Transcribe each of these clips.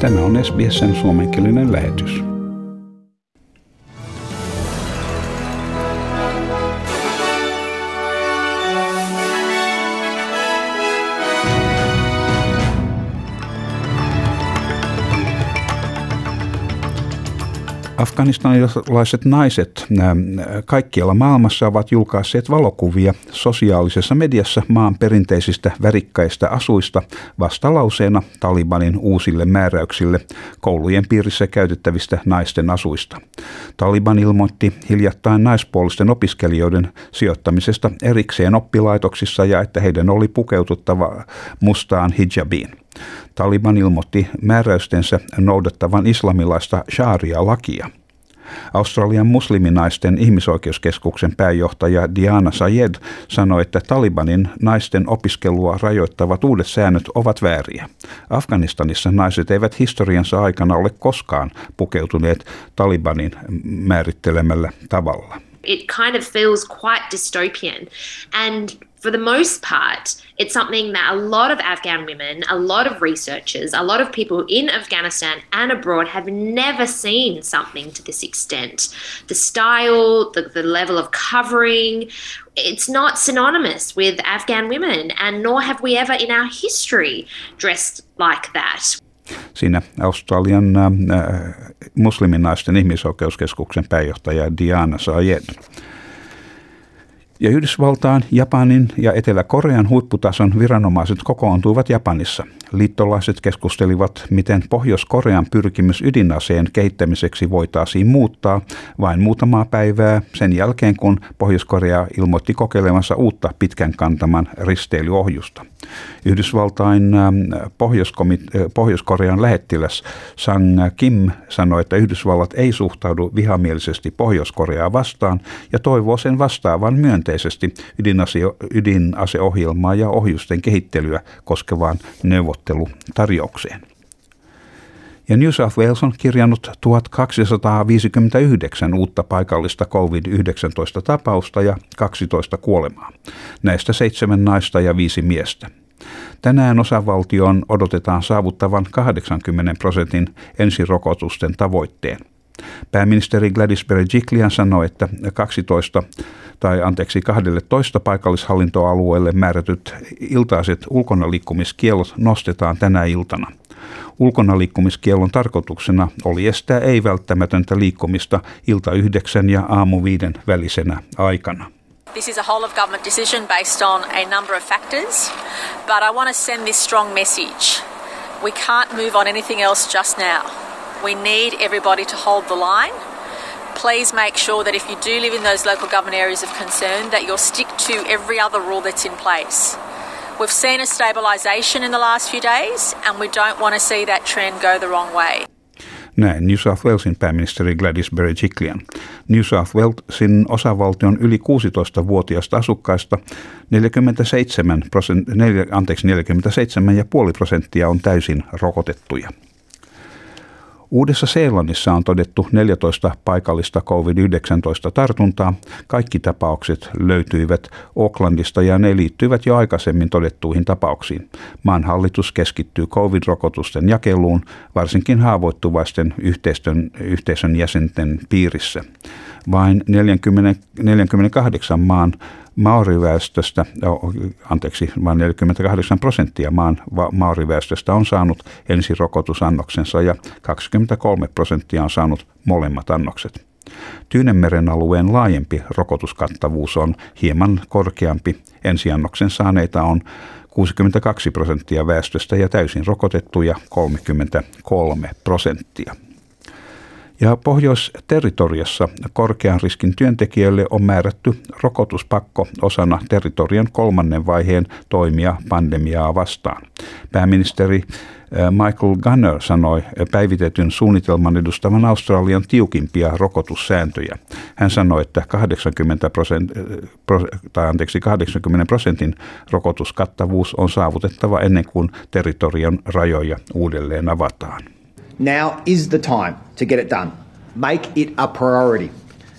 Tämä on SBSn suomenkielinen lähetys. Afganistanilaiset naiset kaikkialla maailmassa ovat julkaisseet valokuvia sosiaalisessa mediassa maan perinteisistä värikkäistä asuista vastalauseena Talibanin uusille määräyksille koulujen piirissä käytettävistä naisten asuista. Taliban ilmoitti hiljattain naispuolisten opiskelijoiden sijoittamisesta erikseen oppilaitoksissa ja että heidän oli pukeututtava mustaan hijabiin. Taliban ilmoitti määräystensä noudattavan islamilaista sharia-lakia. Australian musliminaisten ihmisoikeuskeskuksen pääjohtaja Diana Sayed sanoi, että Talibanin naisten opiskelua rajoittavat uudet säännöt ovat vääriä. Afganistanissa naiset eivät historiansa aikana ole koskaan pukeutuneet Talibanin määrittelemällä tavalla. It kind of feels quite dystopian and for the most part, it's something that a lot of Afghan women, a lot of researchers, a lot of people in Afghanistan and abroad have never seen something to this extent. The style, the, the level of covering, it's not synonymous with Afghan women, and nor have we ever in our history dressed like that. Siinä Australian äh, musliminaisten ihmisoikeuskeskuksen pääjohtaja Diana Sayed. ja Yhdysvaltain, Japanin ja Etelä-Korean huipputason viranomaiset kokoontuivat Japanissa. Liittolaiset keskustelivat, miten Pohjois-Korean pyrkimys ydinaseen kehittämiseksi voitaisiin muuttaa vain muutamaa päivää sen jälkeen, kun Pohjois-Korea ilmoitti kokeilemansa uutta pitkän kantaman risteilyohjusta. Yhdysvaltain ähm, äh, Pohjois-Korean lähettiläs Sang Kim sanoi, että Yhdysvallat ei suhtaudu vihamielisesti Pohjois-Koreaa vastaan ja toivoo sen vastaavan myönteisesti ydinaseohjelmaa ja ohjusten kehittelyä koskevaan neuvottelutarjoukseen. Ja New South Wales on kirjannut 1259 uutta paikallista COVID-19-tapausta ja 12 kuolemaa. Näistä seitsemän naista ja viisi miestä. Tänään osavaltion odotetaan saavuttavan 80 prosentin ensirokotusten tavoitteen. Pääministeri Gladys Berejiklian sanoi, että 12 tai anteeksi 12 paikallishallintoalueelle määrätyt iltaiset ulkonaliikkumiskielot nostetaan tänä iltana. Ulkonaliikkumiskielon tarkoituksena oli estää ei-välttämätöntä liikkumista ilta yhdeksän ja aamu viiden välisenä aikana. This is a whole of government decision based on a number of factors, but I want to send this strong message. We can't move on anything else just now. We need everybody to hold the line. Please make sure that if you do live in those local government areas of concern that you'll stick to every other rule that's in place. We've seen a stabilisation in the last few days and we don't want to see that trend go the wrong way. Näin New South Walesin pääministeri Gladys Berejiklian. New South Walesin osavaltion yli 16-vuotiaista asukkaista 47, prosent, 4, anteeksi, 47,5 prosenttia on täysin rokotettuja. Uudessa Seelannissa on todettu 14 paikallista COVID-19 tartuntaa. Kaikki tapaukset löytyivät Aucklandista ja ne liittyivät jo aikaisemmin todettuihin tapauksiin. Maan hallitus keskittyy COVID-rokotusten jakeluun, varsinkin haavoittuvaisten yhteisön, yhteisön jäsenten piirissä. Vain 40, 48 maan maoriväestöstä, anteeksi, vain 48 prosenttia maan maoriväestöstä on saanut ensirokotusannoksensa ja 23 prosenttia on saanut molemmat annokset. Tyynemeren alueen laajempi rokotuskattavuus on hieman korkeampi. Ensiannoksen saaneita on 62 prosenttia väestöstä ja täysin rokotettuja 33 prosenttia. Ja Pohjois-territoriassa korkean riskin työntekijöille on määrätty rokotuspakko osana territorian kolmannen vaiheen toimia pandemiaa vastaan. Pääministeri eh, Michael Gunner sanoi päivitetyn suunnitelman edustavan Australian tiukimpia rokotussääntöjä. Hän sanoi, että 80, prosent, eh, tai anteeksi, 80 prosentin rokotuskattavuus on saavutettava ennen kuin territorian rajoja uudelleen avataan. Now is the time to get it done. Make it a priority.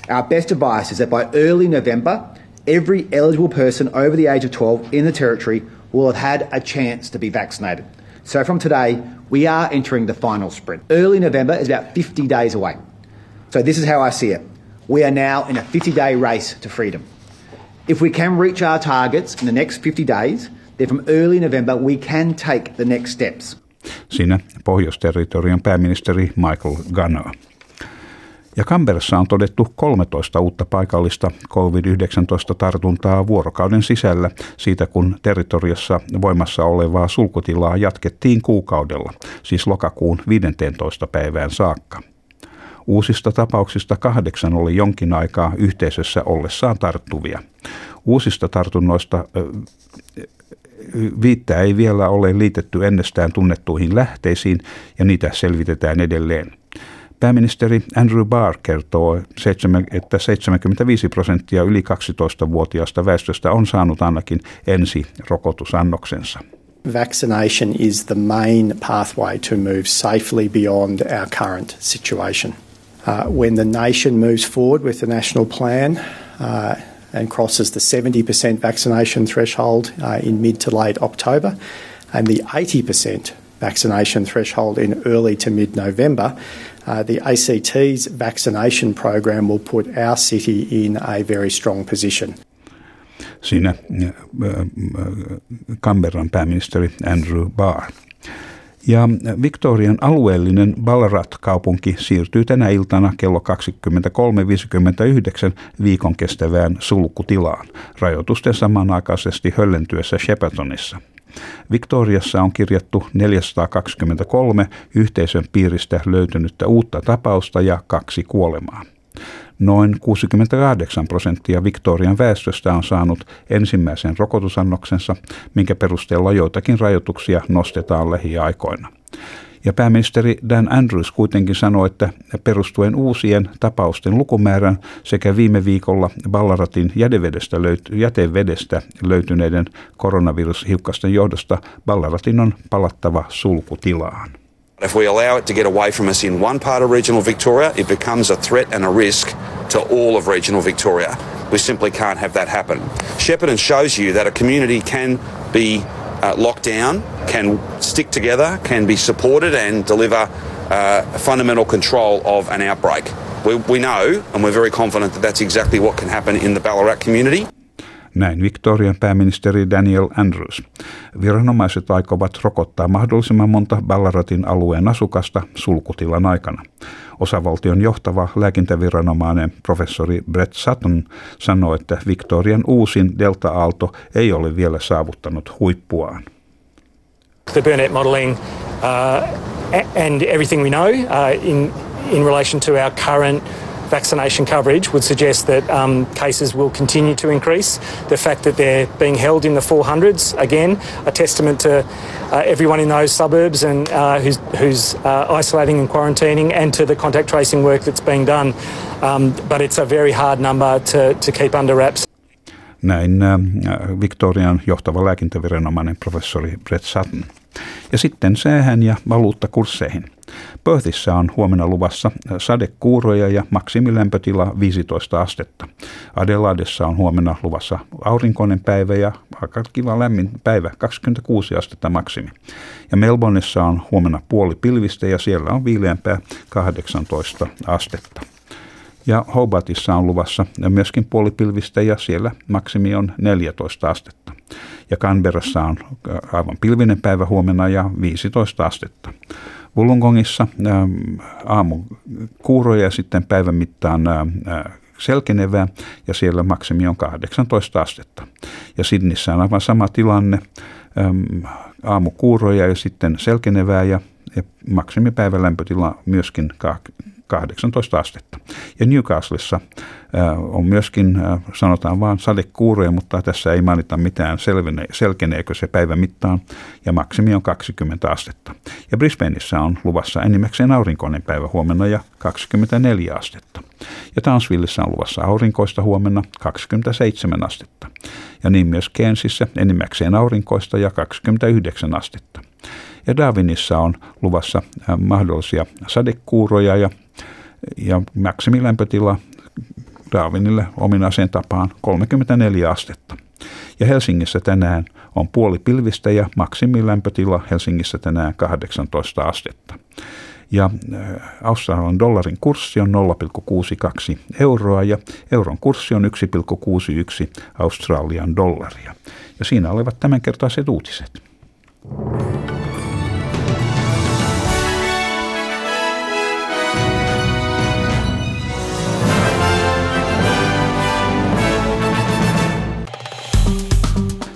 Our best advice is that by early November, every eligible person over the age of 12 in the Territory will have had a chance to be vaccinated. So from today, we are entering the final sprint. Early November is about 50 days away. So this is how I see it. We are now in a 50 day race to freedom. If we can reach our targets in the next 50 days, then from early November we can take the next steps. Siinä Pohjois-territorion pääministeri Michael Gunner. Ja Kamberassa on todettu 13 uutta paikallista COVID-19-tartuntaa vuorokauden sisällä siitä, kun territoriossa voimassa olevaa sulkutilaa jatkettiin kuukaudella, siis lokakuun 15. päivään saakka. Uusista tapauksista kahdeksan oli jonkin aikaa yhteisössä ollessaan tarttuvia. Uusista tartunnoista viittä ei vielä ole liitetty ennestään tunnettuihin lähteisiin ja niitä selvitetään edelleen. Pääministeri Andrew Barr kertoo, että 75 prosenttia yli 12-vuotiaasta väestöstä on saanut ainakin ensi rokotusannoksensa. Vaccination is the main pathway to move safely beyond our current situation. Uh, when the nation moves forward with the national plan uh, and crosses the 70% vaccination threshold uh, in mid to late October and the 80% vaccination threshold in early to mid November, Uh, the ACT's vaccination program will put our city in a very strong position. Siinä Canberran pääministeri Andrew Barr. Ja Victorian alueellinen Ballarat-kaupunki siirtyy tänä iltana kello 23.59 viikon kestävään sulkutilaan, rajoitusten samanaikaisesti höllentyessä Sheppertonissa – Victoriassa on kirjattu 423 yhteisön piiristä löytynyttä uutta tapausta ja kaksi kuolemaa. Noin 68 prosenttia Victorian väestöstä on saanut ensimmäisen rokotusannoksensa, minkä perusteella joitakin rajoituksia nostetaan lähiaikoina. Ja pääministeri Dan Andrews kuitenkin sanoi, että perustuen uusien tapausten lukumäärän sekä viime viikolla Ballaratin jätevedestä, löyty, jätevedestä löytyneiden koronavirushiukkasten johdosta Ballaratin on palattava sulkutilaan. If we allow it to get away from us in one part of regional Victoria, it becomes a threat and a risk to all of regional Victoria. We simply can't have that happen. Shepparton shows you that a community can be uh, lockdown can stick together, can be supported, and deliver uh, fundamental control of an outbreak. We, we know, and we're very confident that that's exactly what can happen in the Ballarat community. Näin Victorian pääministeri Daniel Andrews. Viranomaiset aikovat rokottaa mahdollisimman monta Ballaratin alueen asukasta sulkutilan aikana. Osavaltion johtava lääkintäviranomainen professori Brett Sutton sanoi, että Victorian uusin delta-aalto ei ole vielä saavuttanut huippuaan. The Burnett modelling uh, and everything we know uh, in, in relation to our current vaccination coverage would suggest that um, cases will continue to increase. The fact that they're being held in the 400s, again, a testament to uh, everyone in those suburbs and uh, who's, who's uh, isolating and quarantining and to the contact tracing work that's being done. Um, but it's a very hard number to, to keep under wraps. Näin äh, Victorian johtava lääkintäviranomainen professori Brett Sutton. Ja sitten säähän ja valuuttakursseihin. Perthissä on huomenna luvassa sadekuuroja ja maksimilämpötila 15 astetta. Adelaidessa on huomenna luvassa aurinkoinen päivä ja aika kiva lämmin päivä, 26 astetta maksimi. Ja Melbourneissa on huomenna puoli pilvistä ja siellä on viileämpää 18 astetta. Ja Hobartissa on luvassa myöskin puolipilvistä ja siellä maksimi on 14 astetta. Ja Canberrassa on aivan pilvinen päivä huomenna ja 15 astetta. Wollongongissa aamu kuuroja ja sitten päivän mittaan selkenevää ja siellä maksimi on 18 astetta. Ja Sidnissä on aivan sama tilanne, aamu kuuroja ja sitten selkenevää ja, ja maksimipäivän lämpötila myöskin 18 astetta. Ja Newcastleissa on myöskin, sanotaan vain sadekuuroja, mutta tässä ei mainita mitään selvene, selkeneekö se päivän mittaan, ja maksimi on 20 astetta. Ja Brisbaneissa on luvassa enimmäkseen aurinkoinen päivä huomenna ja 24 astetta. Ja Townsvillessä on luvassa aurinkoista huomenna 27 astetta. Ja niin myös Cairnsissa enimmäkseen aurinkoista ja 29 astetta. Ja Darwinissa on luvassa mahdollisia sadekuuroja ja ja maksimilämpötila Darwinille ominaiseen tapaan 34 astetta. Ja Helsingissä tänään On puoli pilvistä ja maksimilämpötila Helsingissä tänään 18 astetta. Ja äh, Australian dollarin kurssi on 0,62 euroa ja euron kurssi on 1,61 Australian dollaria. Ja siinä olivat tämänkertaiset uutiset.